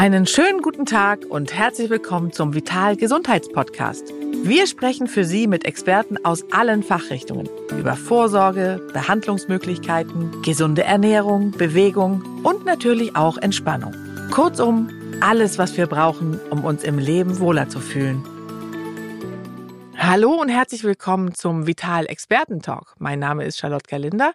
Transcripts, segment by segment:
Einen schönen guten Tag und herzlich willkommen zum Vital Gesundheitspodcast. Wir sprechen für Sie mit Experten aus allen Fachrichtungen über Vorsorge, Behandlungsmöglichkeiten, gesunde Ernährung, Bewegung und natürlich auch Entspannung. Kurzum, alles, was wir brauchen, um uns im Leben wohler zu fühlen. Hallo und herzlich willkommen zum Vital Experten Talk. Mein Name ist Charlotte Galinder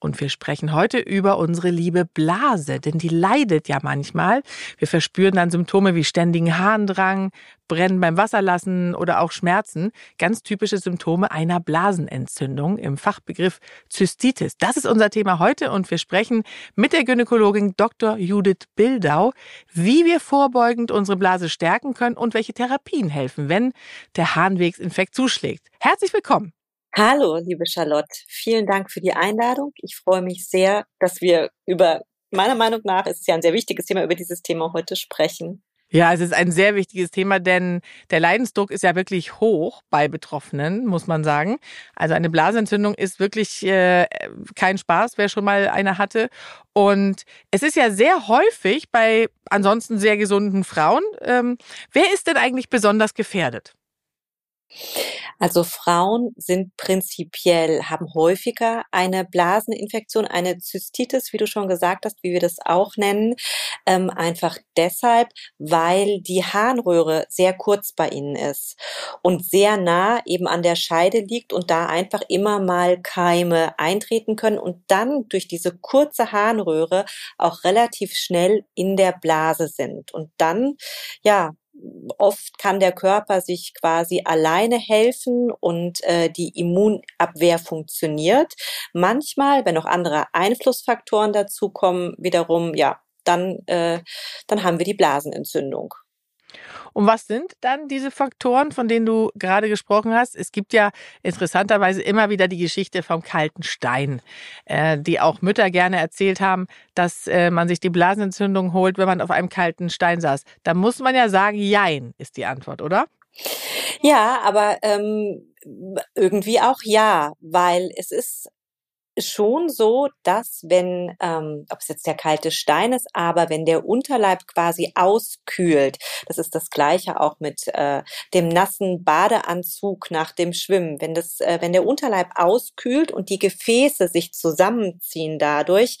und wir sprechen heute über unsere liebe Blase, denn die leidet ja manchmal. Wir verspüren dann Symptome wie ständigen Harndrang, Brennen beim Wasserlassen oder auch Schmerzen. Ganz typische Symptome einer Blasenentzündung im Fachbegriff Zystitis. Das ist unser Thema heute und wir sprechen mit der Gynäkologin Dr. Judith Bildau, wie wir vorbeugend unsere Blase stärken können und welche Therapien helfen, wenn der Harnwegsinfekt zuschlägt. Herzlich willkommen. Hallo, liebe Charlotte. Vielen Dank für die Einladung. Ich freue mich sehr, dass wir über, meiner Meinung nach, ist es ja ein sehr wichtiges Thema, über dieses Thema heute sprechen. Ja, es ist ein sehr wichtiges Thema, denn der Leidensdruck ist ja wirklich hoch bei Betroffenen, muss man sagen. Also eine Blasenentzündung ist wirklich äh, kein Spaß, wer schon mal eine hatte. Und es ist ja sehr häufig bei ansonsten sehr gesunden Frauen. Ähm, wer ist denn eigentlich besonders gefährdet? Also Frauen sind prinzipiell, haben häufiger eine Blaseninfektion, eine Zystitis, wie du schon gesagt hast, wie wir das auch nennen, ähm, einfach deshalb, weil die Harnröhre sehr kurz bei ihnen ist und sehr nah eben an der Scheide liegt und da einfach immer mal Keime eintreten können und dann durch diese kurze Harnröhre auch relativ schnell in der Blase sind. Und dann ja oft kann der Körper sich quasi alleine helfen und äh, die Immunabwehr funktioniert. Manchmal, wenn noch andere Einflussfaktoren dazukommen, wiederum, ja, dann, äh, dann haben wir die Blasenentzündung. Und was sind dann diese Faktoren, von denen du gerade gesprochen hast? Es gibt ja interessanterweise immer wieder die Geschichte vom kalten Stein, äh, die auch Mütter gerne erzählt haben, dass äh, man sich die Blasenentzündung holt, wenn man auf einem kalten Stein saß. Da muss man ja sagen, jein ist die Antwort, oder? Ja, aber ähm, irgendwie auch ja, weil es ist schon so, dass wenn, ähm, ob es jetzt der kalte Stein ist, aber wenn der Unterleib quasi auskühlt, das ist das gleiche auch mit äh, dem nassen Badeanzug nach dem Schwimmen, wenn das, äh, wenn der Unterleib auskühlt und die Gefäße sich zusammenziehen dadurch,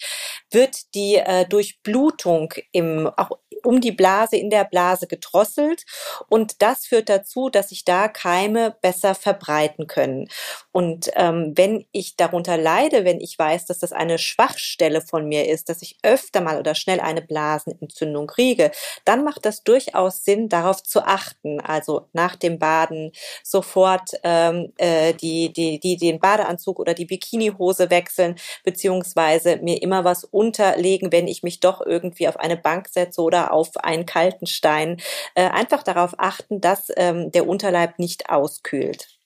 wird die äh, Durchblutung im, auch um die Blase, in der Blase gedrosselt und das führt dazu, dass sich da Keime besser verbreiten können. Und ähm, wenn ich darunter leide, wenn ich weiß, dass das eine Schwachstelle von mir ist, dass ich öfter mal oder schnell eine Blasenentzündung kriege, dann macht das durchaus Sinn, darauf zu achten. Also nach dem Baden sofort ähm, äh, die, die, die, den Badeanzug oder die Bikinihose wechseln, beziehungsweise mir immer was unterlegen, wenn ich mich doch irgendwie auf eine Bank setze oder auf einen kalten Stein. Äh, einfach darauf achten, dass ähm, der Unterleib nicht auskühlt.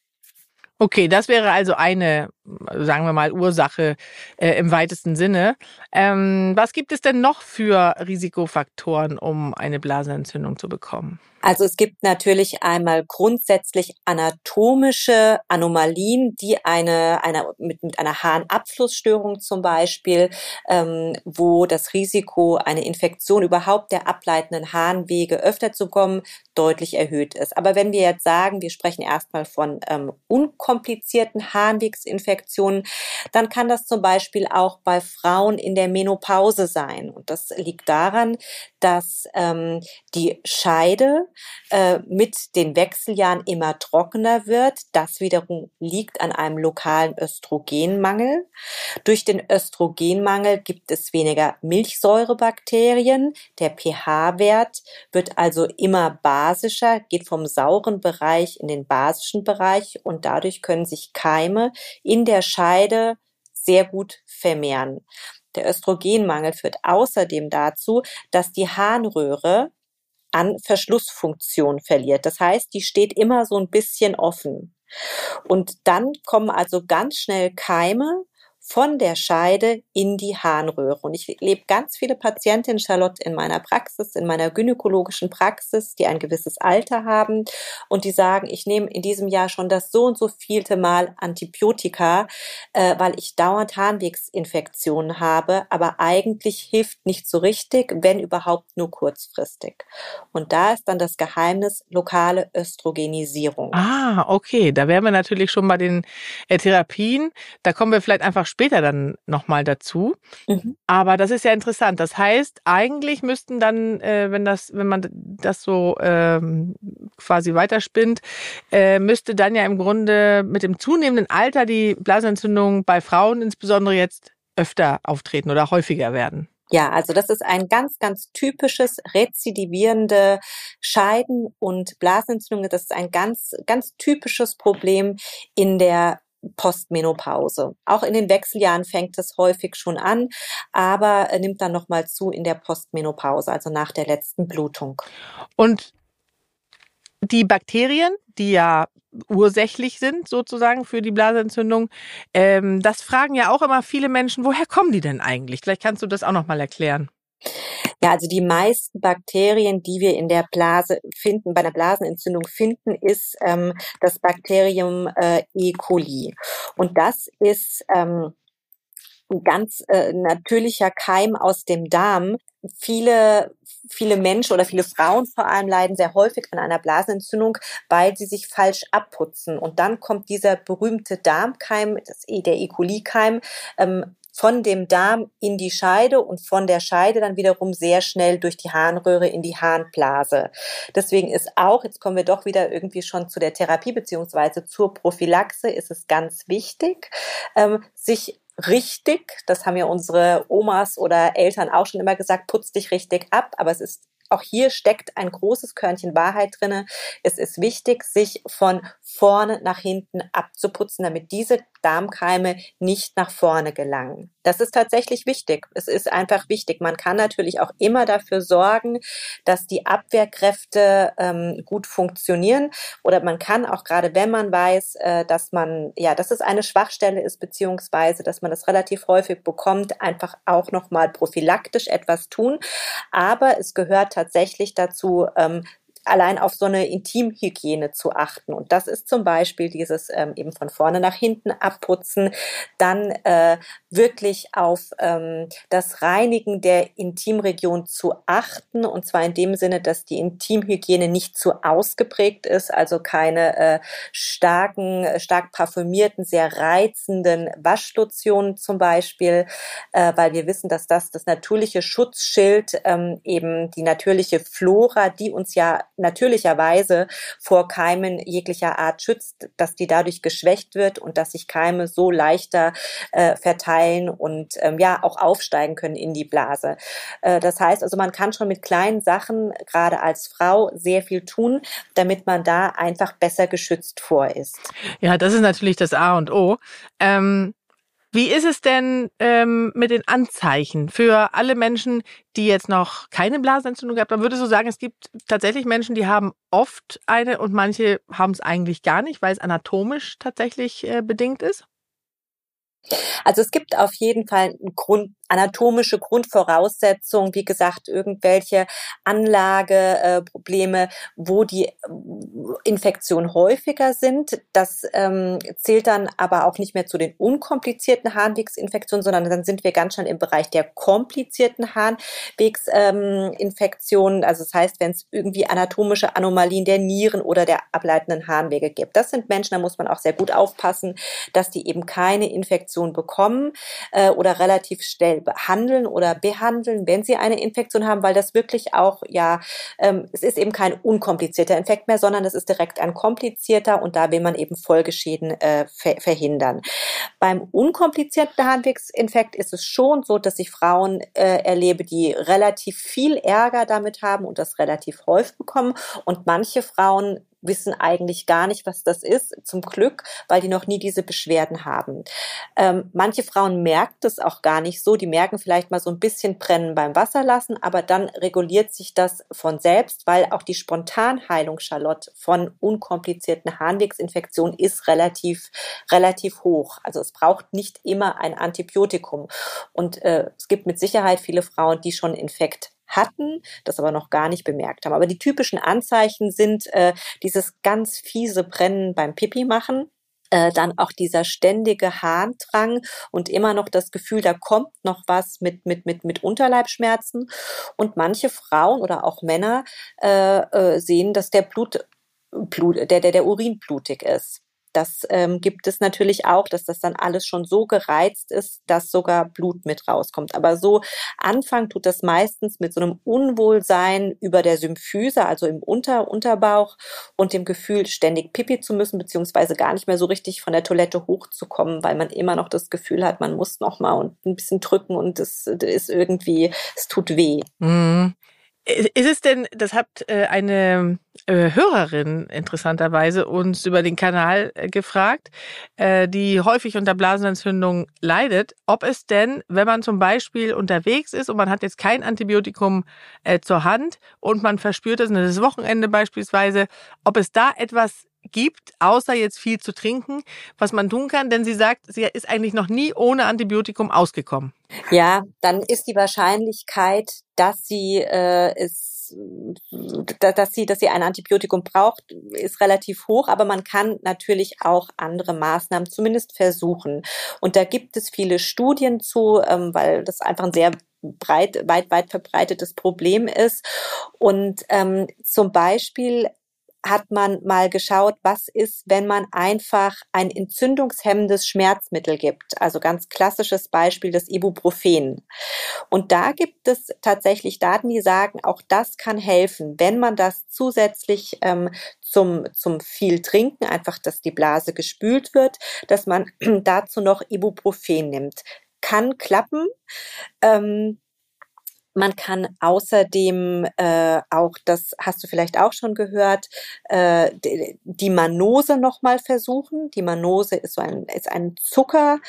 Okay, das wäre also eine, sagen wir mal, Ursache äh, im weitesten Sinne. Ähm, was gibt es denn noch für Risikofaktoren, um eine Blasenentzündung zu bekommen? Also es gibt natürlich einmal grundsätzlich anatomische Anomalien, die eine, eine mit, mit einer Harnabflussstörung zum Beispiel, ähm, wo das Risiko, eine Infektion überhaupt der ableitenden Harnwege öfter zu kommen, deutlich erhöht ist. Aber wenn wir jetzt sagen, wir sprechen erstmal von ähm, unkomplizierten Harnwegsinfektionen, dann kann das zum Beispiel auch bei Frauen in der Menopause sein. Und das liegt daran, dass ähm, die Scheide äh, mit den Wechseljahren immer trockener wird. Das wiederum liegt an einem lokalen Östrogenmangel. Durch den Östrogenmangel gibt es weniger Milchsäurebakterien. Der pH-Wert wird also immer basischer, geht vom sauren Bereich in den basischen Bereich und dadurch können sich Keime in der Scheide sehr gut vermehren. Der Östrogenmangel führt außerdem dazu, dass die Harnröhre an Verschlussfunktion verliert. Das heißt, die steht immer so ein bisschen offen. Und dann kommen also ganz schnell Keime von der Scheide in die Harnröhre. Und ich lebe ganz viele Patientinnen, Charlotte, in meiner Praxis, in meiner gynäkologischen Praxis, die ein gewisses Alter haben und die sagen, ich nehme in diesem Jahr schon das so und so vielte Mal Antibiotika, äh, weil ich dauernd Harnwegsinfektionen habe, aber eigentlich hilft nicht so richtig, wenn überhaupt nur kurzfristig. Und da ist dann das Geheimnis lokale Östrogenisierung. Ah, okay, da wären wir natürlich schon bei den äh, Therapien. Da kommen wir vielleicht einfach später dann nochmal dazu. Mhm. Aber das ist ja interessant. Das heißt, eigentlich müssten dann, äh, wenn das, wenn man das so ähm, quasi weiterspinnt, äh, müsste dann ja im Grunde mit dem zunehmenden Alter die Blasenentzündung bei Frauen insbesondere jetzt öfter auftreten oder häufiger werden. Ja, also das ist ein ganz, ganz typisches rezidivierende Scheiden- und Blasenentzündung. Das ist ein ganz, ganz typisches Problem in der Postmenopause. Auch in den Wechseljahren fängt es häufig schon an, aber nimmt dann nochmal zu in der Postmenopause, also nach der letzten Blutung. Und die Bakterien, die ja ursächlich sind sozusagen für die Blasenentzündung, ähm, das fragen ja auch immer viele Menschen, woher kommen die denn eigentlich? Vielleicht kannst du das auch nochmal erklären. Ja, also die meisten Bakterien, die wir in der Blase finden, bei einer Blasenentzündung finden, ist ähm, das Bakterium äh, E. coli. Und das ist ähm, ein ganz äh, natürlicher Keim aus dem Darm. Viele, viele Menschen oder viele Frauen vor allem leiden sehr häufig an einer Blasenentzündung, weil sie sich falsch abputzen. Und dann kommt dieser berühmte Darmkeim, das, e, der E. coli-Keim, ähm, von dem Darm in die Scheide und von der Scheide dann wiederum sehr schnell durch die Harnröhre in die Harnblase. Deswegen ist auch, jetzt kommen wir doch wieder irgendwie schon zu der Therapie beziehungsweise zur Prophylaxe, ist es ganz wichtig, ähm, sich richtig, das haben ja unsere Omas oder Eltern auch schon immer gesagt, putz dich richtig ab, aber es ist auch hier steckt ein großes Körnchen Wahrheit drinne. Es ist wichtig, sich von vorne nach hinten abzuputzen, damit diese Darmkeime nicht nach vorne gelangen. Das ist tatsächlich wichtig. Es ist einfach wichtig. Man kann natürlich auch immer dafür sorgen, dass die Abwehrkräfte ähm, gut funktionieren. Oder man kann auch gerade, wenn man weiß, äh, dass man, ja, dass es eine Schwachstelle ist, beziehungsweise, dass man das relativ häufig bekommt, einfach auch nochmal prophylaktisch etwas tun. Aber es gehört tatsächlich dazu, ähm, allein auf so eine Intimhygiene zu achten. Und das ist zum Beispiel dieses ähm, eben von vorne nach hinten abputzen, dann äh, wirklich auf ähm, das Reinigen der Intimregion zu achten. Und zwar in dem Sinne, dass die Intimhygiene nicht zu ausgeprägt ist, also keine äh, starken, stark parfümierten, sehr reizenden Waschlotionen zum Beispiel, äh, weil wir wissen, dass das das natürliche Schutzschild ähm, eben die natürliche Flora, die uns ja natürlicherweise vor Keimen jeglicher Art schützt, dass die dadurch geschwächt wird und dass sich Keime so leichter äh, verteilen und ähm, ja auch aufsteigen können in die Blase. Äh, das heißt also, man kann schon mit kleinen Sachen, gerade als Frau, sehr viel tun, damit man da einfach besser geschützt vor ist. Ja, das ist natürlich das A und O. Ähm wie ist es denn ähm, mit den Anzeichen für alle Menschen, die jetzt noch keine Blasenentzündung gehabt haben? Würdest du sagen, es gibt tatsächlich Menschen, die haben oft eine und manche haben es eigentlich gar nicht, weil es anatomisch tatsächlich äh, bedingt ist? Also es gibt auf jeden Fall Grund, anatomische Grundvoraussetzungen, wie gesagt, irgendwelche Anlageprobleme, äh, wo die äh, Infektionen häufiger sind. Das ähm, zählt dann aber auch nicht mehr zu den unkomplizierten Harnwegsinfektionen, sondern dann sind wir ganz schnell im Bereich der komplizierten Harnwegsinfektionen. Ähm, also das heißt, wenn es irgendwie anatomische Anomalien der Nieren oder der ableitenden Harnwege gibt. Das sind Menschen, da muss man auch sehr gut aufpassen, dass die eben keine Infektion bekommen äh, oder relativ schnell behandeln oder behandeln, wenn sie eine Infektion haben, weil das wirklich auch, ja, ähm, es ist eben kein unkomplizierter Infekt mehr, sondern es ist direkt ein komplizierter und da will man eben Folgeschäden äh, ver verhindern. Beim unkomplizierten Harnwegsinfekt ist es schon so, dass ich Frauen äh, erlebe, die relativ viel Ärger damit haben und das relativ häufig bekommen und manche Frauen wissen eigentlich gar nicht, was das ist, zum Glück, weil die noch nie diese Beschwerden haben. Ähm, manche Frauen merken das auch gar nicht so, die merken vielleicht mal so ein bisschen Brennen beim Wasserlassen, aber dann reguliert sich das von selbst, weil auch die Spontanheilung, Charlotte, von unkomplizierten Harnwegsinfektionen ist relativ, relativ hoch. Also es braucht nicht immer ein Antibiotikum. Und äh, es gibt mit Sicherheit viele Frauen, die schon Infekt hatten, das aber noch gar nicht bemerkt haben. Aber die typischen Anzeichen sind äh, dieses ganz fiese Brennen beim Pipi machen, äh, dann auch dieser ständige Harndrang und immer noch das Gefühl, da kommt noch was mit, mit, mit, mit Unterleibschmerzen. Und manche Frauen oder auch Männer äh, äh, sehen, dass der Blut, Blut der, der, der Urin blutig ist. Das ähm, gibt es natürlich auch, dass das dann alles schon so gereizt ist, dass sogar Blut mit rauskommt. Aber so Anfang tut das meistens mit so einem Unwohlsein über der Symphyse, also im Unter Unterbauch und dem Gefühl, ständig Pipi zu müssen, beziehungsweise gar nicht mehr so richtig von der Toilette hochzukommen, weil man immer noch das Gefühl hat, man muss noch mal und ein bisschen drücken und es ist irgendwie, es tut weh. Mhm. Ist es denn, das hat äh, eine äh, Hörerin interessanterweise uns über den Kanal äh, gefragt, die häufig unter Blasenentzündung leidet, ob es denn, wenn man zum Beispiel unterwegs ist und man hat jetzt kein Antibiotikum zur Hand und man verspürt es, das Wochenende beispielsweise, ob es da etwas gibt, außer jetzt viel zu trinken, was man tun kann, denn sie sagt, sie ist eigentlich noch nie ohne Antibiotikum ausgekommen. Ja, dann ist die Wahrscheinlichkeit, dass sie äh, es dass sie, dass sie ein Antibiotikum braucht, ist relativ hoch, aber man kann natürlich auch andere Maßnahmen zumindest versuchen. Und da gibt es viele Studien zu, ähm, weil das einfach ein sehr breit, weit, weit verbreitetes Problem ist. Und ähm, zum Beispiel hat man mal geschaut, was ist, wenn man einfach ein entzündungshemmendes Schmerzmittel gibt. Also ganz klassisches Beispiel das Ibuprofen. Und da gibt es tatsächlich Daten, die sagen, auch das kann helfen, wenn man das zusätzlich ähm, zum, zum viel Trinken, einfach, dass die Blase gespült wird, dass man dazu noch Ibuprofen nimmt. Kann klappen. Ähm, man kann außerdem äh, auch, das hast du vielleicht auch schon gehört, äh, die Manose nochmal versuchen. Die Manose ist so ein, ist ein Zucker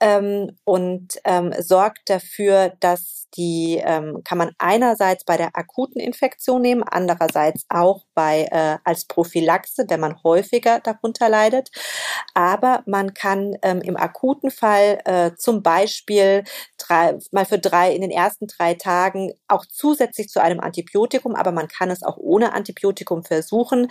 ähm, und ähm, sorgt dafür, dass die ähm, kann man einerseits bei der akuten Infektion nehmen, andererseits auch bei äh, als Prophylaxe, wenn man häufiger darunter leidet. Aber man kann ähm, im akuten Fall äh, zum Beispiel drei, mal für drei in den ersten drei Tagen auch zusätzlich zu einem Antibiotikum, aber man kann es auch ohne Antibiotikum versuchen,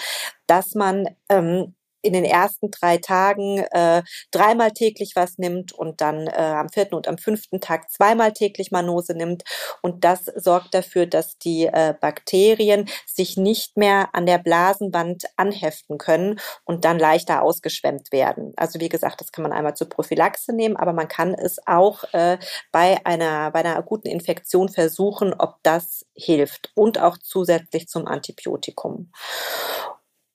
dass man ähm, in den ersten drei Tagen äh, dreimal täglich was nimmt und dann äh, am vierten und am fünften Tag zweimal täglich Manose nimmt. Und das sorgt dafür, dass die äh, Bakterien sich nicht mehr an der Blasenwand anheften können und dann leichter ausgeschwemmt werden. Also wie gesagt, das kann man einmal zur Prophylaxe nehmen, aber man kann es auch äh, bei einer bei einer akuten Infektion versuchen, ob das hilft und auch zusätzlich zum Antibiotikum.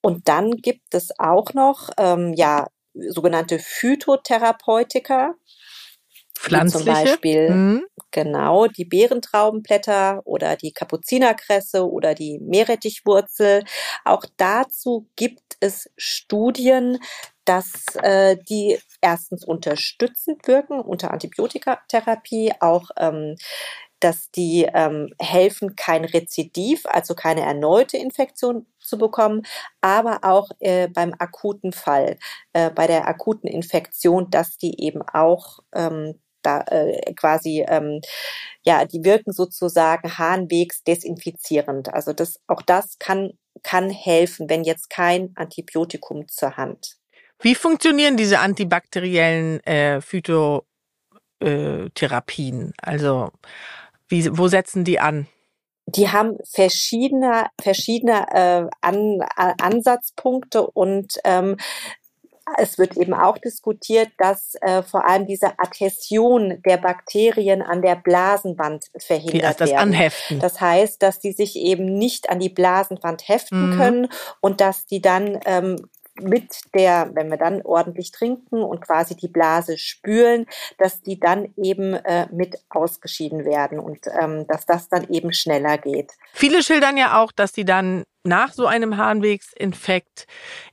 Und dann gibt es auch noch ähm, ja sogenannte Phytotherapeutika. Pflanzliche? Zum Beispiel, mhm. genau, die Beerentraubenblätter oder die Kapuzinerkresse oder die Meerrettichwurzel. Auch dazu gibt es Studien, dass äh, die erstens unterstützend wirken unter Antibiotikatherapie, auch ähm, dass die ähm, helfen, kein Rezidiv, also keine erneute Infektion zu bekommen, aber auch äh, beim akuten Fall, äh, bei der akuten Infektion, dass die eben auch ähm, da äh, quasi ähm, ja, die wirken sozusagen harnwegs desinfizierend. Also das auch das kann kann helfen, wenn jetzt kein Antibiotikum zur Hand. Wie funktionieren diese antibakteriellen äh, Phytotherapien? Also wie, wo setzen die an? Die haben verschiedene, verschiedene äh, an, Ansatzpunkte und ähm, es wird eben auch diskutiert, dass äh, vor allem diese Adhäsion der Bakterien an der Blasenwand verhindert ja, das werden. Anheften. Das heißt, dass die sich eben nicht an die Blasenwand heften mhm. können und dass die dann ähm, mit der, wenn wir dann ordentlich trinken und quasi die Blase spülen, dass die dann eben äh, mit ausgeschieden werden und ähm, dass das dann eben schneller geht. Viele schildern ja auch, dass die dann nach so einem Harnwegsinfekt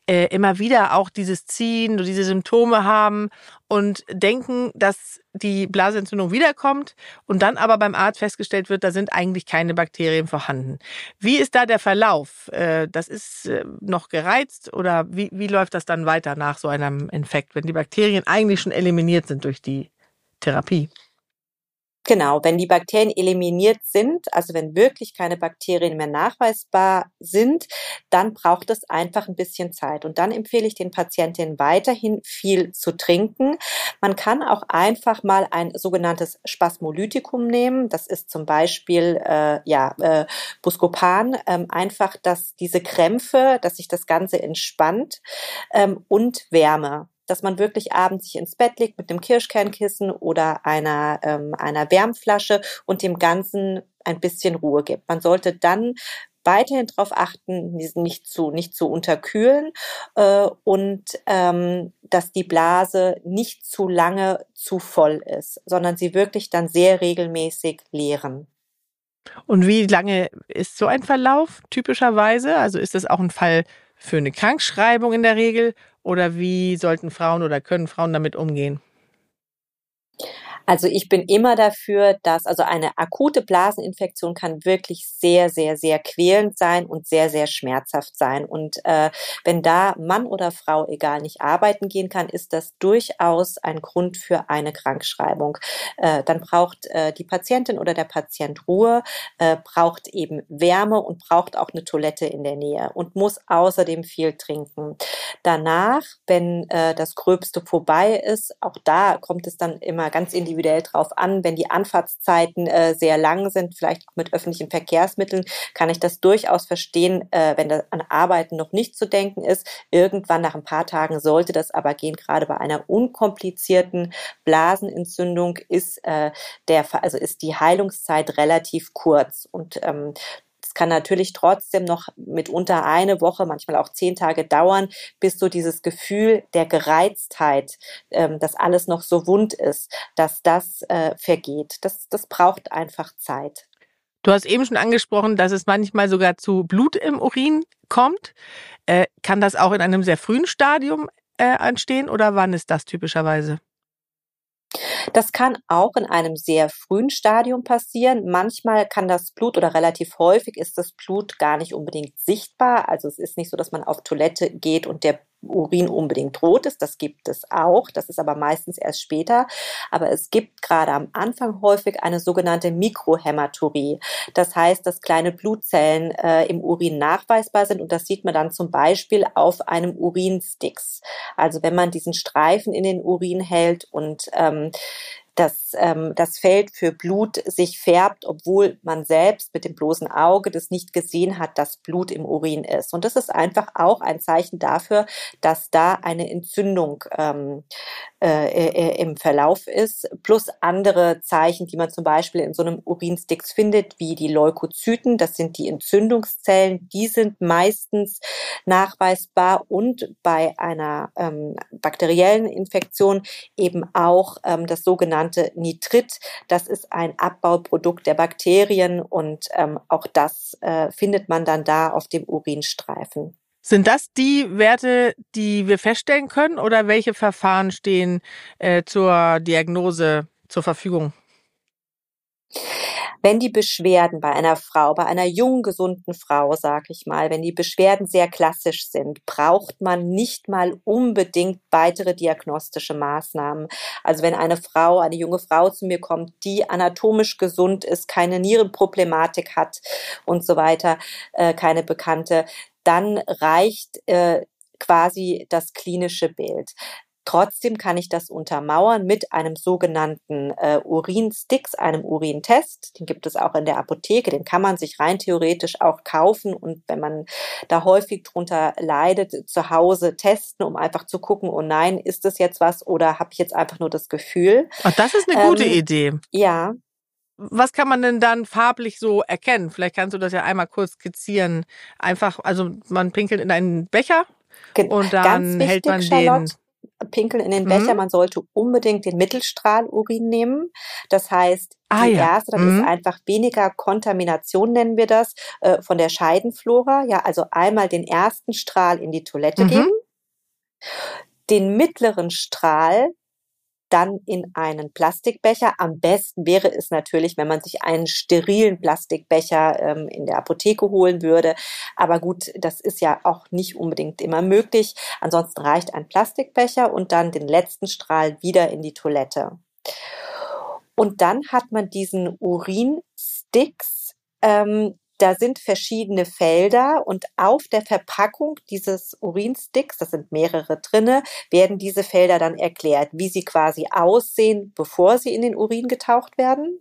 äh, immer wieder auch dieses Ziehen, diese Symptome haben und denken, dass die Blasenentzündung wiederkommt und dann aber beim Arzt festgestellt wird, da sind eigentlich keine Bakterien vorhanden. Wie ist da der Verlauf? Äh, das ist äh, noch gereizt oder wie, wie läuft das dann weiter nach so einem Infekt, wenn die Bakterien eigentlich schon eliminiert sind durch die Therapie? Genau, wenn die Bakterien eliminiert sind, also wenn wirklich keine Bakterien mehr nachweisbar sind, dann braucht es einfach ein bisschen Zeit. Und dann empfehle ich den Patientinnen weiterhin viel zu trinken. Man kann auch einfach mal ein sogenanntes Spasmolytikum nehmen. Das ist zum Beispiel äh, ja äh, Buscopan. Ähm, einfach, dass diese Krämpfe, dass sich das Ganze entspannt ähm, und Wärme dass man wirklich abends sich ins Bett legt mit einem Kirschkernkissen oder einer, ähm, einer Wärmflasche und dem Ganzen ein bisschen Ruhe gibt. Man sollte dann weiterhin darauf achten, nicht zu, nicht zu unterkühlen äh, und ähm, dass die Blase nicht zu lange zu voll ist, sondern sie wirklich dann sehr regelmäßig leeren. Und wie lange ist so ein Verlauf typischerweise? Also ist das auch ein Fall für eine Krankschreibung in der Regel oder wie sollten Frauen oder können Frauen damit umgehen? Also ich bin immer dafür, dass also eine akute Blaseninfektion kann wirklich sehr, sehr, sehr quälend sein und sehr, sehr schmerzhaft sein. Und äh, wenn da Mann oder Frau, egal, nicht arbeiten gehen kann, ist das durchaus ein Grund für eine Krankschreibung. Äh, dann braucht äh, die Patientin oder der Patient Ruhe, äh, braucht eben Wärme und braucht auch eine Toilette in der Nähe und muss außerdem viel trinken. Danach, wenn äh, das Gröbste vorbei ist, auch da kommt es dann immer ganz individuell individuell drauf an. Wenn die Anfahrtszeiten äh, sehr lang sind, vielleicht auch mit öffentlichen Verkehrsmitteln, kann ich das durchaus verstehen, äh, wenn das an Arbeiten noch nicht zu denken ist. Irgendwann nach ein paar Tagen sollte das aber gehen. Gerade bei einer unkomplizierten Blasenentzündung ist äh, der, also ist die Heilungszeit relativ kurz und ähm, es kann natürlich trotzdem noch mitunter eine Woche, manchmal auch zehn Tage dauern, bis so dieses Gefühl der Gereiztheit, ähm, dass alles noch so wund ist, dass das äh, vergeht. Das, das braucht einfach Zeit. Du hast eben schon angesprochen, dass es manchmal sogar zu Blut im Urin kommt. Äh, kann das auch in einem sehr frühen Stadium äh, entstehen oder wann ist das typischerweise? Das kann auch in einem sehr frühen Stadium passieren. Manchmal kann das Blut oder relativ häufig ist das Blut gar nicht unbedingt sichtbar. Also es ist nicht so, dass man auf Toilette geht und der Urin unbedingt rot ist. Das gibt es auch. Das ist aber meistens erst später. Aber es gibt gerade am Anfang häufig eine sogenannte Mikrohämaturie. Das heißt, dass kleine Blutzellen äh, im Urin nachweisbar sind und das sieht man dann zum Beispiel auf einem Urinsticks. Also wenn man diesen Streifen in den Urin hält und ähm, dass ähm, das Feld für Blut sich färbt, obwohl man selbst mit dem bloßen Auge das nicht gesehen hat, dass Blut im Urin ist. Und das ist einfach auch ein Zeichen dafür, dass da eine Entzündung ähm, äh, äh, im Verlauf ist, plus andere Zeichen, die man zum Beispiel in so einem Urinsticks findet, wie die Leukozyten, das sind die Entzündungszellen, die sind meistens nachweisbar und bei einer ähm, bakteriellen Infektion eben auch ähm, das sogenannte Nitrit, das ist ein Abbauprodukt der Bakterien und ähm, auch das äh, findet man dann da auf dem Urinstreifen. Sind das die Werte, die wir feststellen können oder welche Verfahren stehen äh, zur Diagnose zur Verfügung? Wenn die Beschwerden bei einer Frau, bei einer jungen, gesunden Frau, sag ich mal, wenn die Beschwerden sehr klassisch sind, braucht man nicht mal unbedingt weitere diagnostische Maßnahmen. Also wenn eine Frau, eine junge Frau zu mir kommt, die anatomisch gesund ist, keine Nierenproblematik hat und so weiter, äh, keine bekannte, dann reicht äh, quasi das klinische Bild. Trotzdem kann ich das untermauern mit einem sogenannten äh, Urinsticks, einem Urintest. Den gibt es auch in der Apotheke. Den kann man sich rein theoretisch auch kaufen und wenn man da häufig drunter leidet, zu Hause testen, um einfach zu gucken, oh nein, ist das jetzt was oder habe ich jetzt einfach nur das Gefühl? Ach, das ist eine gute ähm, Idee. Ja, was kann man denn dann farblich so erkennen? Vielleicht kannst du das ja einmal kurz skizzieren. Einfach, also man pinkelt in einen Becher Ge und dann wichtig, hält man Charlotte, den. Pinkeln in den Becher. Mhm. Man sollte unbedingt den Mittelstrahlurin nehmen. Das heißt, ah, die ja. erste, dann mhm. ist einfach weniger Kontamination, nennen wir das, äh, von der Scheidenflora. Ja, also einmal den ersten Strahl in die Toilette mhm. geben, den mittleren Strahl dann in einen Plastikbecher. Am besten wäre es natürlich, wenn man sich einen sterilen Plastikbecher ähm, in der Apotheke holen würde. Aber gut, das ist ja auch nicht unbedingt immer möglich. Ansonsten reicht ein Plastikbecher und dann den letzten Strahl wieder in die Toilette. Und dann hat man diesen Urinsticks, ähm, da sind verschiedene Felder und auf der Verpackung dieses Urinsticks, das sind mehrere drinne, werden diese Felder dann erklärt, wie sie quasi aussehen, bevor sie in den Urin getaucht werden.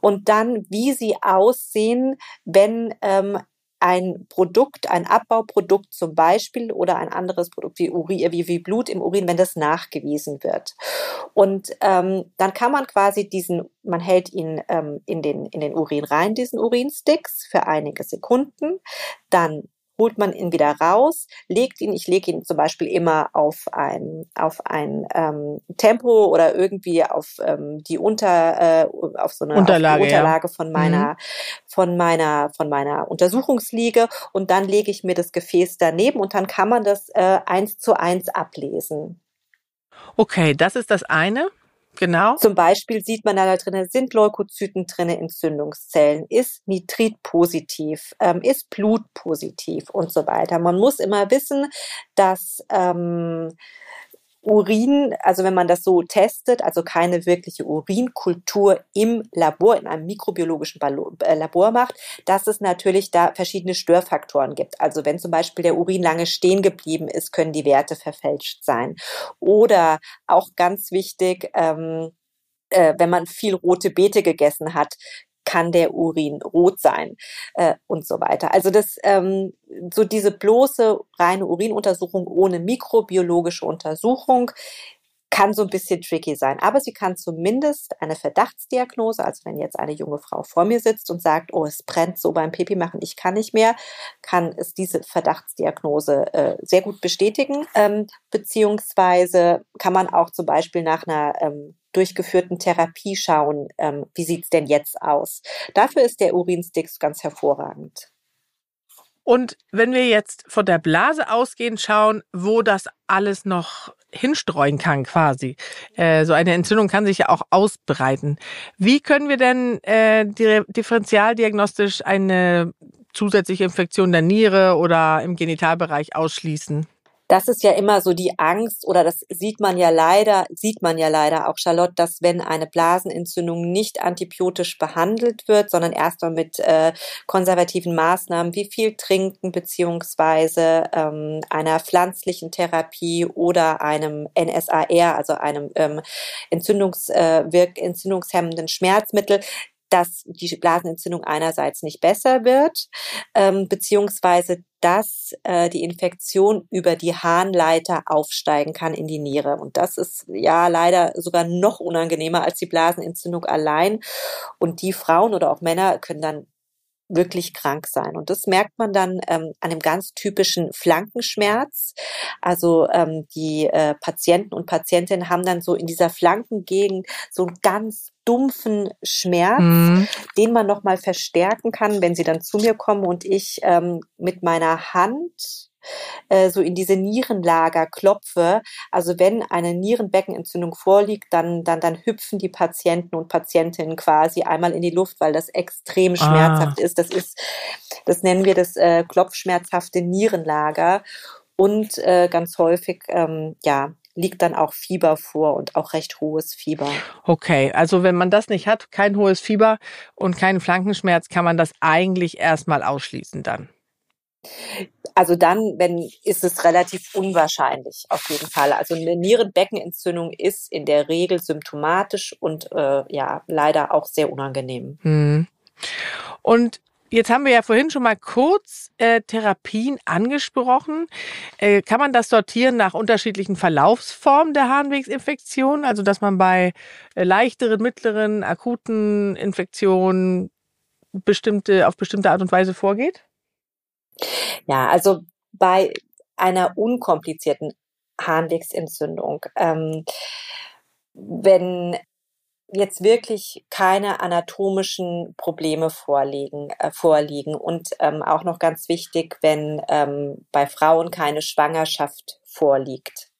Und dann, wie sie aussehen, wenn ähm, ein Produkt, ein Abbauprodukt zum Beispiel oder ein anderes Produkt wie, Urin, wie, wie Blut im Urin, wenn das nachgewiesen wird. Und ähm, dann kann man quasi diesen, man hält ihn ähm, in, den, in den Urin rein, diesen Urinsticks für einige Sekunden. Dann holt man ihn wieder raus, legt ihn, ich lege ihn zum Beispiel immer auf ein, auf ein ähm, Tempo oder irgendwie auf ähm, die Unter, äh, auf so eine Unterlage, Unterlage ja. von meiner, mhm. von meiner, von meiner Untersuchungsliege und dann lege ich mir das Gefäß daneben und dann kann man das äh, eins zu eins ablesen. Okay, das ist das eine. Genau. Zum Beispiel sieht man da drin, sind Leukozyten drin, Entzündungszellen, ist Nitrit positiv, ähm, ist Blut positiv und so weiter. Man muss immer wissen, dass ähm, Urin, also wenn man das so testet, also keine wirkliche Urinkultur im Labor, in einem mikrobiologischen äh, Labor macht, dass es natürlich da verschiedene Störfaktoren gibt. Also wenn zum Beispiel der Urin lange stehen geblieben ist, können die Werte verfälscht sein. Oder auch ganz wichtig, ähm, äh, wenn man viel rote Beete gegessen hat, kann der Urin rot sein äh, und so weiter. Also das ähm, so diese bloße reine Urinuntersuchung ohne mikrobiologische Untersuchung kann so ein bisschen tricky sein, aber sie kann zumindest eine Verdachtsdiagnose, also wenn jetzt eine junge Frau vor mir sitzt und sagt, oh, es brennt so beim Pipi machen, ich kann nicht mehr, kann es diese Verdachtsdiagnose äh, sehr gut bestätigen, ähm, beziehungsweise kann man auch zum Beispiel nach einer ähm, durchgeführten Therapie schauen, ähm, wie sieht's denn jetzt aus. Dafür ist der Urinsticks ganz hervorragend. Und wenn wir jetzt von der Blase ausgehen, schauen, wo das alles noch hinstreuen kann quasi. Äh, so eine Entzündung kann sich ja auch ausbreiten. Wie können wir denn äh, differentialdiagnostisch eine zusätzliche Infektion der Niere oder im Genitalbereich ausschließen? Das ist ja immer so die Angst oder das sieht man ja leider, sieht man ja leider auch, Charlotte, dass wenn eine Blasenentzündung nicht antibiotisch behandelt wird, sondern erstmal mit äh, konservativen Maßnahmen wie viel trinken beziehungsweise ähm, einer pflanzlichen Therapie oder einem NSAR, also einem ähm, Entzündungswirk, äh, entzündungshemmenden Schmerzmittel, dass die Blasenentzündung einerseits nicht besser wird, ähm, beziehungsweise dass äh, die Infektion über die Harnleiter aufsteigen kann in die Niere. Und das ist ja leider sogar noch unangenehmer als die Blasenentzündung allein. Und die Frauen oder auch Männer können dann wirklich krank sein. Und das merkt man dann ähm, an dem ganz typischen Flankenschmerz. Also ähm, die äh, Patienten und Patientinnen haben dann so in dieser Flankengegend so einen ganz dumpfen Schmerz, mhm. den man nochmal verstärken kann, wenn sie dann zu mir kommen und ich ähm, mit meiner Hand äh, so in diese Nierenlager klopfe. Also wenn eine Nierenbeckenentzündung vorliegt, dann, dann, dann hüpfen die Patienten und Patientinnen quasi einmal in die Luft, weil das extrem ah. schmerzhaft ist. Das ist, das nennen wir das äh, klopfschmerzhafte Nierenlager. Und äh, ganz häufig, ähm, ja, liegt dann auch Fieber vor und auch recht hohes Fieber. Okay, also wenn man das nicht hat, kein hohes Fieber und keinen Flankenschmerz, kann man das eigentlich erstmal ausschließen dann. Also dann, wenn, ist es relativ unwahrscheinlich, auf jeden Fall. Also eine Nierenbeckenentzündung ist in der Regel symptomatisch und äh, ja, leider auch sehr unangenehm. Hm. Und Jetzt haben wir ja vorhin schon mal kurz äh, Therapien angesprochen. Äh, kann man das sortieren nach unterschiedlichen Verlaufsformen der Harnwegsinfektion? Also dass man bei äh, leichteren, mittleren, akuten Infektionen bestimmte, auf bestimmte Art und Weise vorgeht? Ja, also bei einer unkomplizierten Harnwegsentzündung. Ähm, wenn jetzt wirklich keine anatomischen Probleme vorliegen, äh, vorliegen und ähm, auch noch ganz wichtig, wenn ähm, bei Frauen keine Schwangerschaft vorliegt.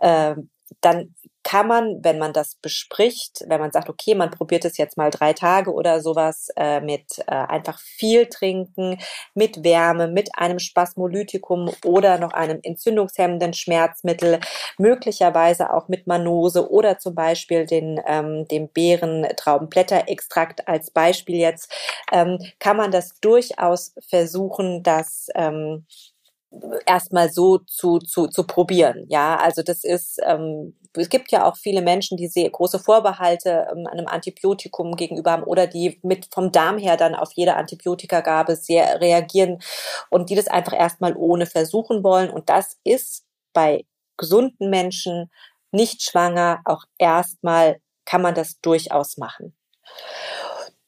Ähm, dann kann man, wenn man das bespricht, wenn man sagt, okay, man probiert es jetzt mal drei Tage oder sowas äh, mit äh, einfach viel trinken, mit Wärme, mit einem Spasmolytikum oder noch einem entzündungshemmenden Schmerzmittel, möglicherweise auch mit Manose oder zum Beispiel den, ähm, dem Beerentraubenblätterextrakt als Beispiel jetzt, ähm, kann man das durchaus versuchen, dass ähm, erstmal so zu, zu, zu probieren. Ja, also das ist, ähm, es gibt ja auch viele Menschen, die sehr große Vorbehalte ähm, einem Antibiotikum gegenüber haben oder die mit vom Darm her dann auf jede Antibiotikagabe sehr reagieren und die das einfach erstmal ohne versuchen wollen. Und das ist bei gesunden Menschen nicht schwanger auch erstmal kann man das durchaus machen.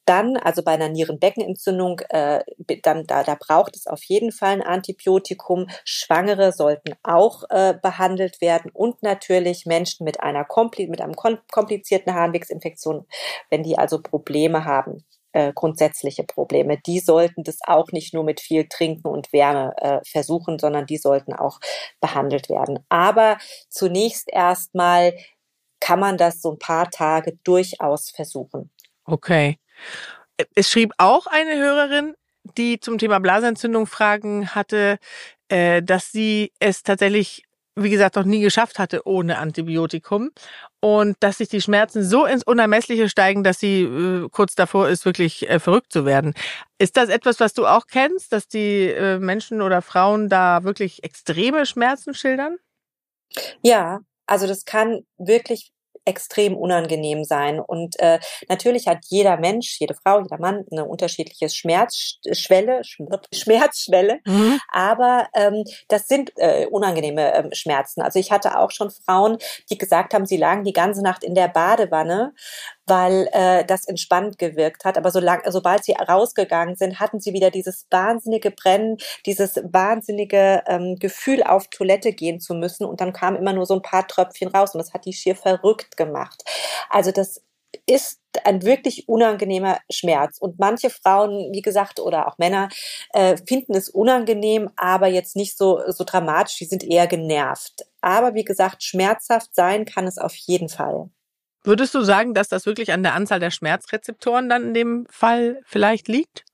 Dann, also bei einer Nierenbeckenentzündung, äh, dann da, da braucht es auf jeden Fall ein Antibiotikum. Schwangere sollten auch äh, behandelt werden und natürlich Menschen mit einer kompli mit einem komplizierten Harnwegsinfektion, wenn die also Probleme haben, äh, grundsätzliche Probleme, die sollten das auch nicht nur mit viel Trinken und Wärme äh, versuchen, sondern die sollten auch behandelt werden. Aber zunächst erstmal kann man das so ein paar Tage durchaus versuchen. Okay. Es schrieb auch eine Hörerin, die zum Thema Blasentzündung Fragen hatte, äh, dass sie es tatsächlich, wie gesagt, noch nie geschafft hatte ohne Antibiotikum und dass sich die Schmerzen so ins Unermessliche steigen, dass sie äh, kurz davor ist, wirklich äh, verrückt zu werden. Ist das etwas, was du auch kennst, dass die Menschen oder Frauen da wirklich extreme Schmerzen schildern? Ja, also das kann wirklich extrem unangenehm sein. Und äh, natürlich hat jeder Mensch, jede Frau, jeder Mann eine unterschiedliche Schmerzschwelle, Schmerzschwelle. Mhm. Aber ähm, das sind äh, unangenehme äh, Schmerzen. Also ich hatte auch schon Frauen, die gesagt haben, sie lagen die ganze Nacht in der Badewanne weil äh, das entspannt gewirkt hat. Aber solang, sobald sie rausgegangen sind, hatten sie wieder dieses wahnsinnige Brennen, dieses wahnsinnige ähm, Gefühl, auf Toilette gehen zu müssen. Und dann kamen immer nur so ein paar Tröpfchen raus. Und das hat die schier verrückt gemacht. Also das ist ein wirklich unangenehmer Schmerz. Und manche Frauen, wie gesagt, oder auch Männer, äh, finden es unangenehm, aber jetzt nicht so, so dramatisch. Die sind eher genervt. Aber wie gesagt, schmerzhaft sein kann es auf jeden Fall. Würdest du sagen, dass das wirklich an der Anzahl der Schmerzrezeptoren dann in dem Fall vielleicht liegt?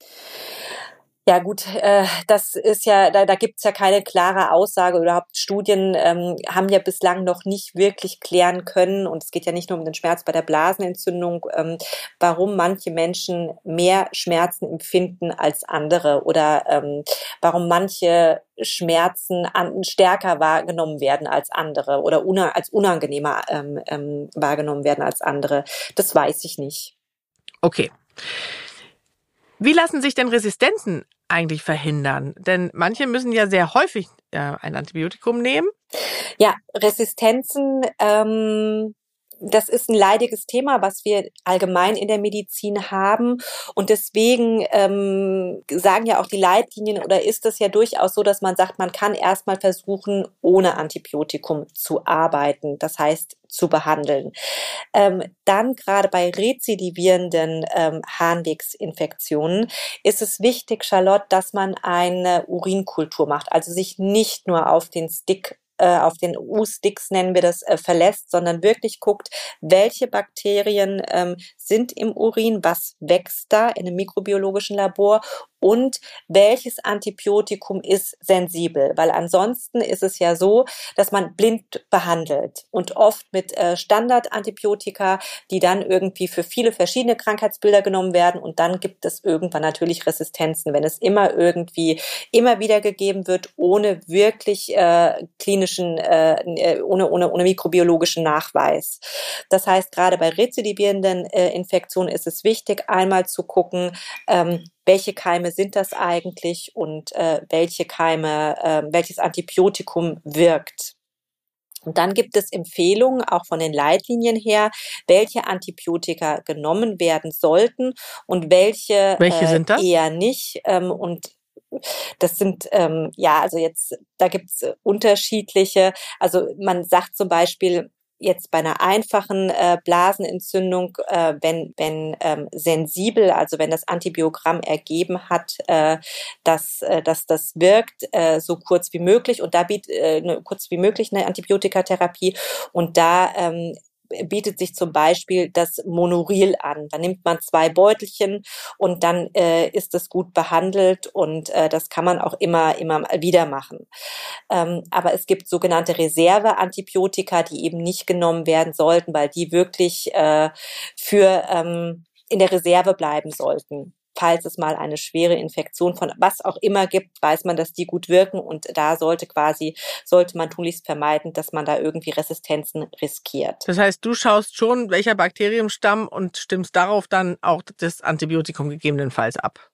Ja gut, äh, das ist ja, da, da gibt es ja keine klare Aussage. Überhaupt Studien ähm, haben ja bislang noch nicht wirklich klären können, und es geht ja nicht nur um den Schmerz bei der Blasenentzündung, ähm, warum manche Menschen mehr Schmerzen empfinden als andere oder ähm, warum manche Schmerzen an, stärker wahrgenommen werden als andere oder una, als unangenehmer ähm, ähm, wahrgenommen werden als andere. Das weiß ich nicht. Okay. Wie lassen sich denn Resistenzen eigentlich verhindern? Denn manche müssen ja sehr häufig äh, ein Antibiotikum nehmen. Ja, Resistenzen ähm, das ist ein leidiges Thema, was wir allgemein in der Medizin haben. Und deswegen ähm, sagen ja auch die Leitlinien oder ist es ja durchaus so, dass man sagt, man kann erstmal versuchen, ohne Antibiotikum zu arbeiten. Das heißt, zu behandeln. Ähm, dann gerade bei rezidivierenden ähm, Harnwegsinfektionen ist es wichtig, Charlotte, dass man eine Urinkultur macht, also sich nicht nur auf den Stick äh, auf den U-Sticks nennen wir das, äh, verlässt, sondern wirklich guckt, welche Bakterien ähm, sind im Urin, was wächst da in einem mikrobiologischen Labor und welches Antibiotikum ist sensibel, weil ansonsten ist es ja so, dass man blind behandelt und oft mit äh, Standardantibiotika, die dann irgendwie für viele verschiedene Krankheitsbilder genommen werden und dann gibt es irgendwann natürlich Resistenzen, wenn es immer irgendwie immer wieder gegeben wird, ohne wirklich äh, klinischen, äh, äh ohne, ohne, ohne mikrobiologischen Nachweis. Das heißt, gerade bei rezidivierenden äh, Infektionen ist es wichtig, einmal zu gucken, ähm, welche Keime sind das eigentlich und äh, welche Keime, äh, welches Antibiotikum wirkt. Und dann gibt es Empfehlungen auch von den Leitlinien her, welche Antibiotika genommen werden sollten und welche, welche äh, eher nicht. Ähm, und das sind ähm, ja, also jetzt, da gibt's unterschiedliche, also man sagt zum Beispiel, jetzt bei einer einfachen äh, Blasenentzündung, äh, wenn, wenn ähm, sensibel, also wenn das Antibiogramm ergeben hat, äh, dass, äh, dass das wirkt, äh, so kurz wie möglich und da bietet äh, ne, kurz wie möglich eine Antibiotikatherapie und da ähm, bietet sich zum Beispiel das Monoril an. Da nimmt man zwei Beutelchen und dann äh, ist es gut behandelt und äh, das kann man auch immer, immer wieder machen. Ähm, aber es gibt sogenannte Reserveantibiotika, die eben nicht genommen werden sollten, weil die wirklich äh, für ähm, in der Reserve bleiben sollten falls es mal eine schwere Infektion von was auch immer gibt, weiß man, dass die gut wirken und da sollte quasi, sollte man tunlichst vermeiden, dass man da irgendwie Resistenzen riskiert. Das heißt, du schaust schon, welcher Bakteriumstamm und stimmst darauf dann auch das Antibiotikum gegebenenfalls ab.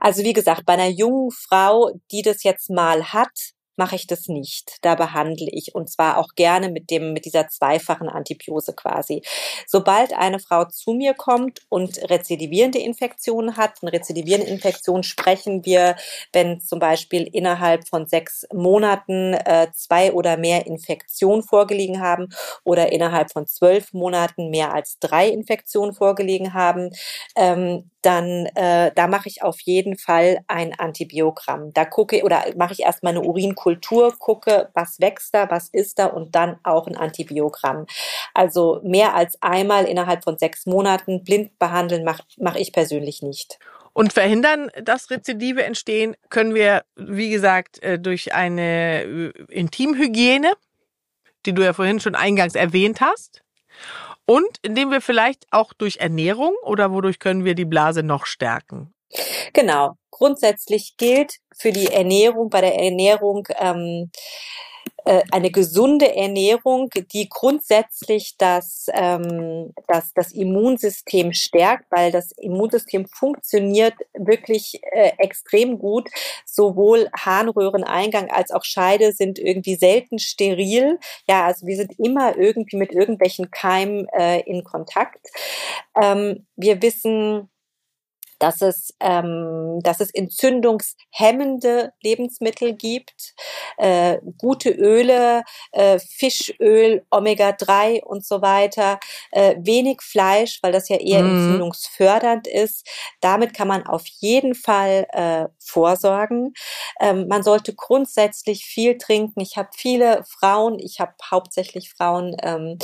Also wie gesagt, bei einer jungen Frau, die das jetzt mal hat, mache ich das nicht. Da behandle ich und zwar auch gerne mit dem mit dieser zweifachen Antibiose quasi. Sobald eine Frau zu mir kommt und rezidivierende Infektionen hat, von rezidivierenden Infektionen sprechen wir, wenn zum Beispiel innerhalb von sechs Monaten äh, zwei oder mehr Infektionen vorgelegen haben oder innerhalb von zwölf Monaten mehr als drei Infektionen vorgelegen haben, ähm, dann äh, da mache ich auf jeden Fall ein Antibiogramm. Da gucke oder mache ich erst meine Urinkultur, gucke, was wächst da, was ist da und dann auch ein Antibiogramm. Also mehr als einmal innerhalb von sechs Monaten blind behandeln mache mach ich persönlich nicht. Und verhindern, dass Rezidive entstehen, können wir, wie gesagt, äh, durch eine äh, Intimhygiene, die du ja vorhin schon eingangs erwähnt hast. Und indem wir vielleicht auch durch Ernährung oder wodurch können wir die Blase noch stärken? Genau. Grundsätzlich gilt für die Ernährung, bei der Ernährung ähm, äh, eine gesunde Ernährung, die grundsätzlich das, ähm, das, das Immunsystem stärkt, weil das Immunsystem funktioniert wirklich äh, extrem gut. Sowohl Harnröhreneingang als auch Scheide sind irgendwie selten steril. Ja, also wir sind immer irgendwie mit irgendwelchen Keimen äh, in Kontakt. Ähm, wir wissen, dass es, ähm, dass es entzündungshemmende Lebensmittel gibt, äh, gute Öle, äh, Fischöl, Omega-3 und so weiter, äh, wenig Fleisch, weil das ja eher mhm. entzündungsfördernd ist. Damit kann man auf jeden Fall äh, vorsorgen. Ähm, man sollte grundsätzlich viel trinken. Ich habe viele Frauen, ich habe hauptsächlich Frauen, ähm,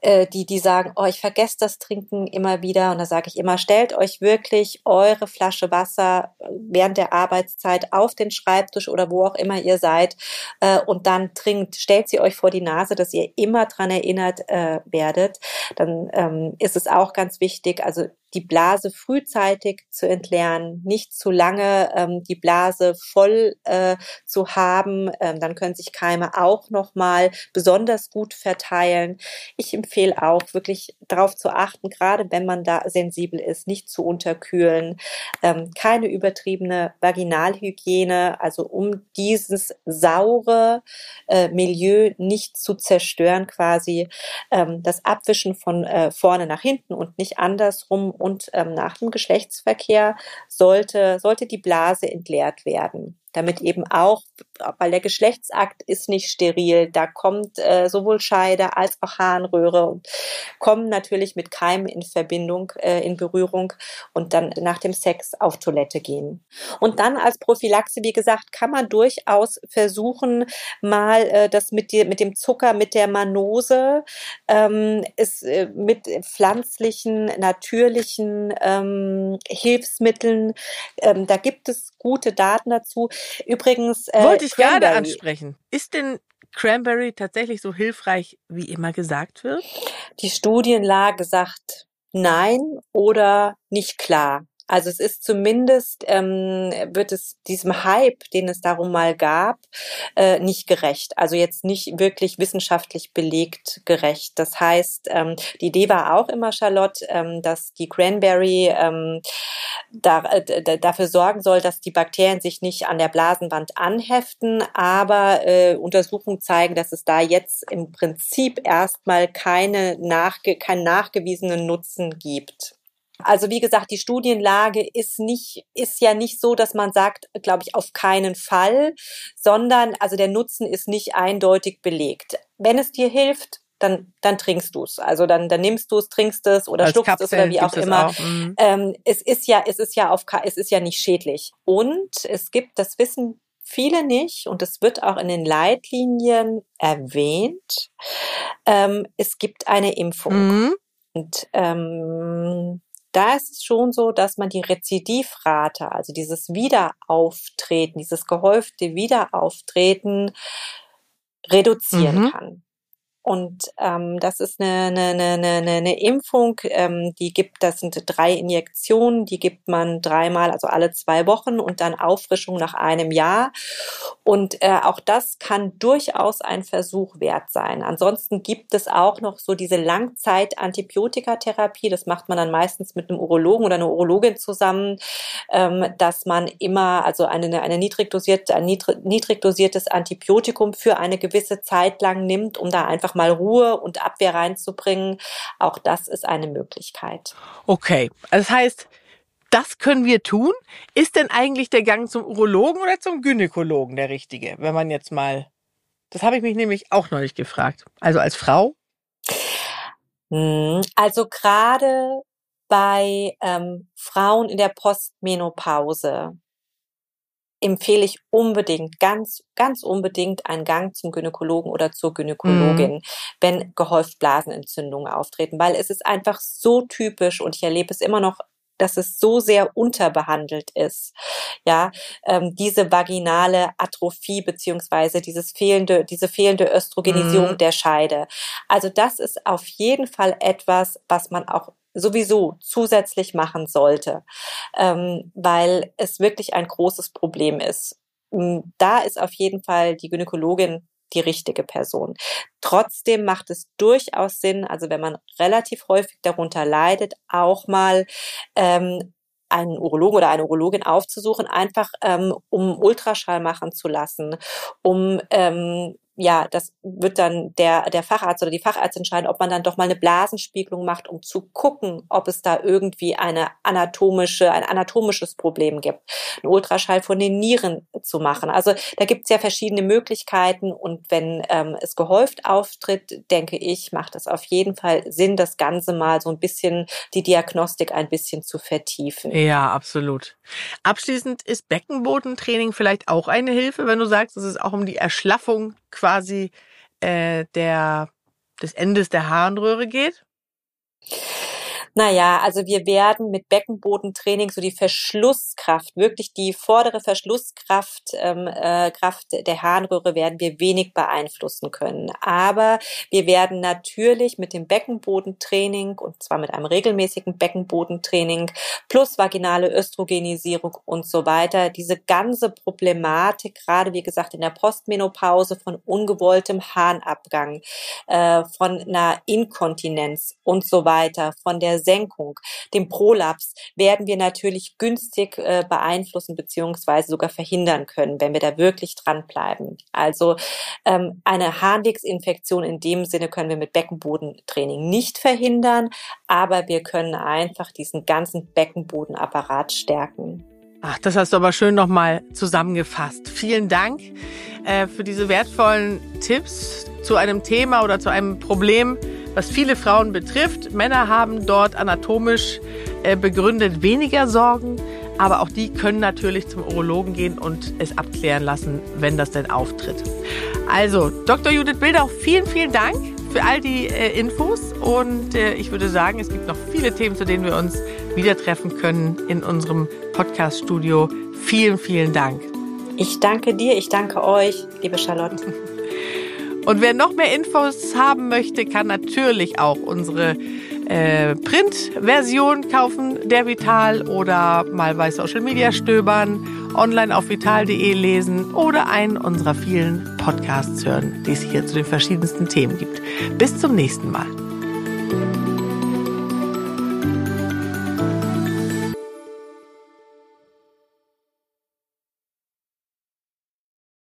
äh, die, die sagen, oh, ich vergesse das Trinken immer wieder. Und da sage ich immer, stellt euch wirklich eure Flasche Wasser äh, während der Arbeitszeit auf den Schreibtisch oder wo auch immer ihr seid äh, und dann trinkt, stellt sie euch vor die Nase, dass ihr immer dran erinnert äh, werdet. Dann ähm, ist es auch ganz wichtig, also die Blase frühzeitig zu entleeren, nicht zu lange ähm, die Blase voll äh, zu haben. Ähm, dann können sich Keime auch nochmal besonders gut verteilen. Ich empfehle auch wirklich darauf zu achten, gerade wenn man da sensibel ist, nicht zu unterkühlen, ähm, keine übertriebene Vaginalhygiene, also um dieses saure äh, Milieu nicht zu zerstören quasi, ähm, das Abwischen von äh, vorne nach hinten und nicht andersrum und ähm, nach dem Geschlechtsverkehr sollte, sollte die Blase entleert werden damit eben auch, weil der Geschlechtsakt ist nicht steril, da kommt äh, sowohl Scheide als auch Harnröhre und kommen natürlich mit Keimen in Verbindung, äh, in Berührung und dann nach dem Sex auf Toilette gehen. Und dann als Prophylaxe, wie gesagt, kann man durchaus versuchen, mal äh, das mit, die, mit dem Zucker, mit der Manose, ähm, ist äh, mit pflanzlichen, natürlichen ähm, Hilfsmitteln, ähm, da gibt es gute Daten dazu. Übrigens. Äh, Wollte ich Cranberry. gerade ansprechen. Ist denn Cranberry tatsächlich so hilfreich, wie immer gesagt wird? Die Studienlage sagt nein oder nicht klar. Also es ist zumindest, ähm, wird es diesem Hype, den es darum mal gab, äh, nicht gerecht. Also jetzt nicht wirklich wissenschaftlich belegt gerecht. Das heißt, ähm, die Idee war auch immer, Charlotte, ähm, dass die Cranberry ähm, da, äh, dafür sorgen soll, dass die Bakterien sich nicht an der Blasenwand anheften. Aber äh, Untersuchungen zeigen, dass es da jetzt im Prinzip erstmal keine nachge keinen nachgewiesenen Nutzen gibt. Also wie gesagt, die Studienlage ist nicht, ist ja nicht so, dass man sagt, glaube ich, auf keinen Fall, sondern also der Nutzen ist nicht eindeutig belegt. Wenn es dir hilft, dann, dann trinkst du es. Also dann, dann nimmst du es, trinkst es oder Als schluckst es oder wie auch immer. Auch. Mhm. Ähm, es ist ja, es ist ja auf, es ist ja nicht schädlich. Und es gibt, das wissen viele nicht und es wird auch in den Leitlinien erwähnt. Ähm, es gibt eine Impfung. Mhm. Und ähm, da ist es schon so, dass man die Rezidivrate, also dieses Wiederauftreten, dieses gehäufte Wiederauftreten reduzieren mhm. kann. Und ähm, das ist eine, eine, eine, eine Impfung, ähm, die gibt, das sind drei Injektionen, die gibt man dreimal, also alle zwei Wochen und dann Auffrischung nach einem Jahr. Und äh, auch das kann durchaus ein Versuch wert sein. Ansonsten gibt es auch noch so diese Langzeit-Antibiotikatherapie. Das macht man dann meistens mit einem Urologen oder einer Urologin zusammen, ähm, dass man immer, also eine, eine niedrig dosierte, ein niedrig dosiertes Antibiotikum für eine gewisse Zeit lang nimmt, um da einfach mal Ruhe und Abwehr reinzubringen. Auch das ist eine Möglichkeit. Okay, das heißt, das können wir tun. Ist denn eigentlich der Gang zum Urologen oder zum Gynäkologen der richtige, wenn man jetzt mal, das habe ich mich nämlich auch neulich gefragt. Also als Frau? Hm, also gerade bei ähm, Frauen in der Postmenopause empfehle ich unbedingt, ganz, ganz unbedingt einen Gang zum Gynäkologen oder zur Gynäkologin, mhm. wenn gehäuft Blasenentzündungen auftreten, weil es ist einfach so typisch und ich erlebe es immer noch dass es so sehr unterbehandelt ist. Ja, ähm, diese vaginale Atrophie beziehungsweise dieses fehlende, diese fehlende Östrogenisierung mhm. der Scheide. Also das ist auf jeden Fall etwas, was man auch sowieso zusätzlich machen sollte, ähm, weil es wirklich ein großes Problem ist. Hm, da ist auf jeden Fall die Gynäkologin die richtige Person. Trotzdem macht es durchaus Sinn, also wenn man relativ häufig darunter leidet, auch mal ähm, einen Urologen oder eine Urologin aufzusuchen, einfach ähm, um Ultraschall machen zu lassen, um ähm, ja, das wird dann der, der Facharzt oder die Fachärztin entscheiden, ob man dann doch mal eine Blasenspiegelung macht, um zu gucken, ob es da irgendwie eine anatomische, ein anatomisches Problem gibt. Ein Ultraschall von den Nieren zu machen. Also da gibt es ja verschiedene Möglichkeiten und wenn ähm, es gehäuft auftritt, denke ich, macht es auf jeden Fall Sinn, das Ganze mal so ein bisschen, die Diagnostik ein bisschen zu vertiefen. Ja, absolut. Abschließend ist Beckenbodentraining vielleicht auch eine Hilfe, wenn du sagst, es ist auch um die Erschlaffung quasi äh, der, des Endes der Harnröhre geht? Naja, also wir werden mit Beckenbodentraining so die Verschlusskraft, wirklich die vordere Verschlusskraft ähm, äh, Kraft der Harnröhre werden wir wenig beeinflussen können. Aber wir werden natürlich mit dem Beckenbodentraining und zwar mit einem regelmäßigen Beckenbodentraining plus vaginale Östrogenisierung und so weiter diese ganze Problematik, gerade wie gesagt in der Postmenopause von ungewolltem Harnabgang, äh, von einer Inkontinenz und so weiter, von der Senkung, dem Prolaps, werden wir natürlich günstig äh, beeinflussen beziehungsweise sogar verhindern können, wenn wir da wirklich dranbleiben. Also ähm, eine Harnwegsinfektion in dem Sinne können wir mit Beckenbodentraining nicht verhindern, aber wir können einfach diesen ganzen Beckenbodenapparat stärken. Ach, das hast du aber schön nochmal zusammengefasst. Vielen Dank äh, für diese wertvollen Tipps zu einem Thema oder zu einem Problem, was viele Frauen betrifft. Männer haben dort anatomisch äh, begründet weniger Sorgen, aber auch die können natürlich zum Urologen gehen und es abklären lassen, wenn das denn auftritt. Also, Dr. Judith Bilder, vielen, vielen Dank für all die äh, Infos und äh, ich würde sagen, es gibt noch viele Themen, zu denen wir uns wieder treffen können in unserem Podcast-Studio. Vielen, vielen Dank. Ich danke dir, ich danke euch, liebe Charlotte. Und wer noch mehr Infos haben möchte, kann natürlich auch unsere äh, Print-Version kaufen, der Vital, oder mal bei Social Media stöbern, online auf vital.de lesen oder einen unserer vielen Podcasts hören, die es hier zu den verschiedensten Themen gibt. Bis zum nächsten Mal.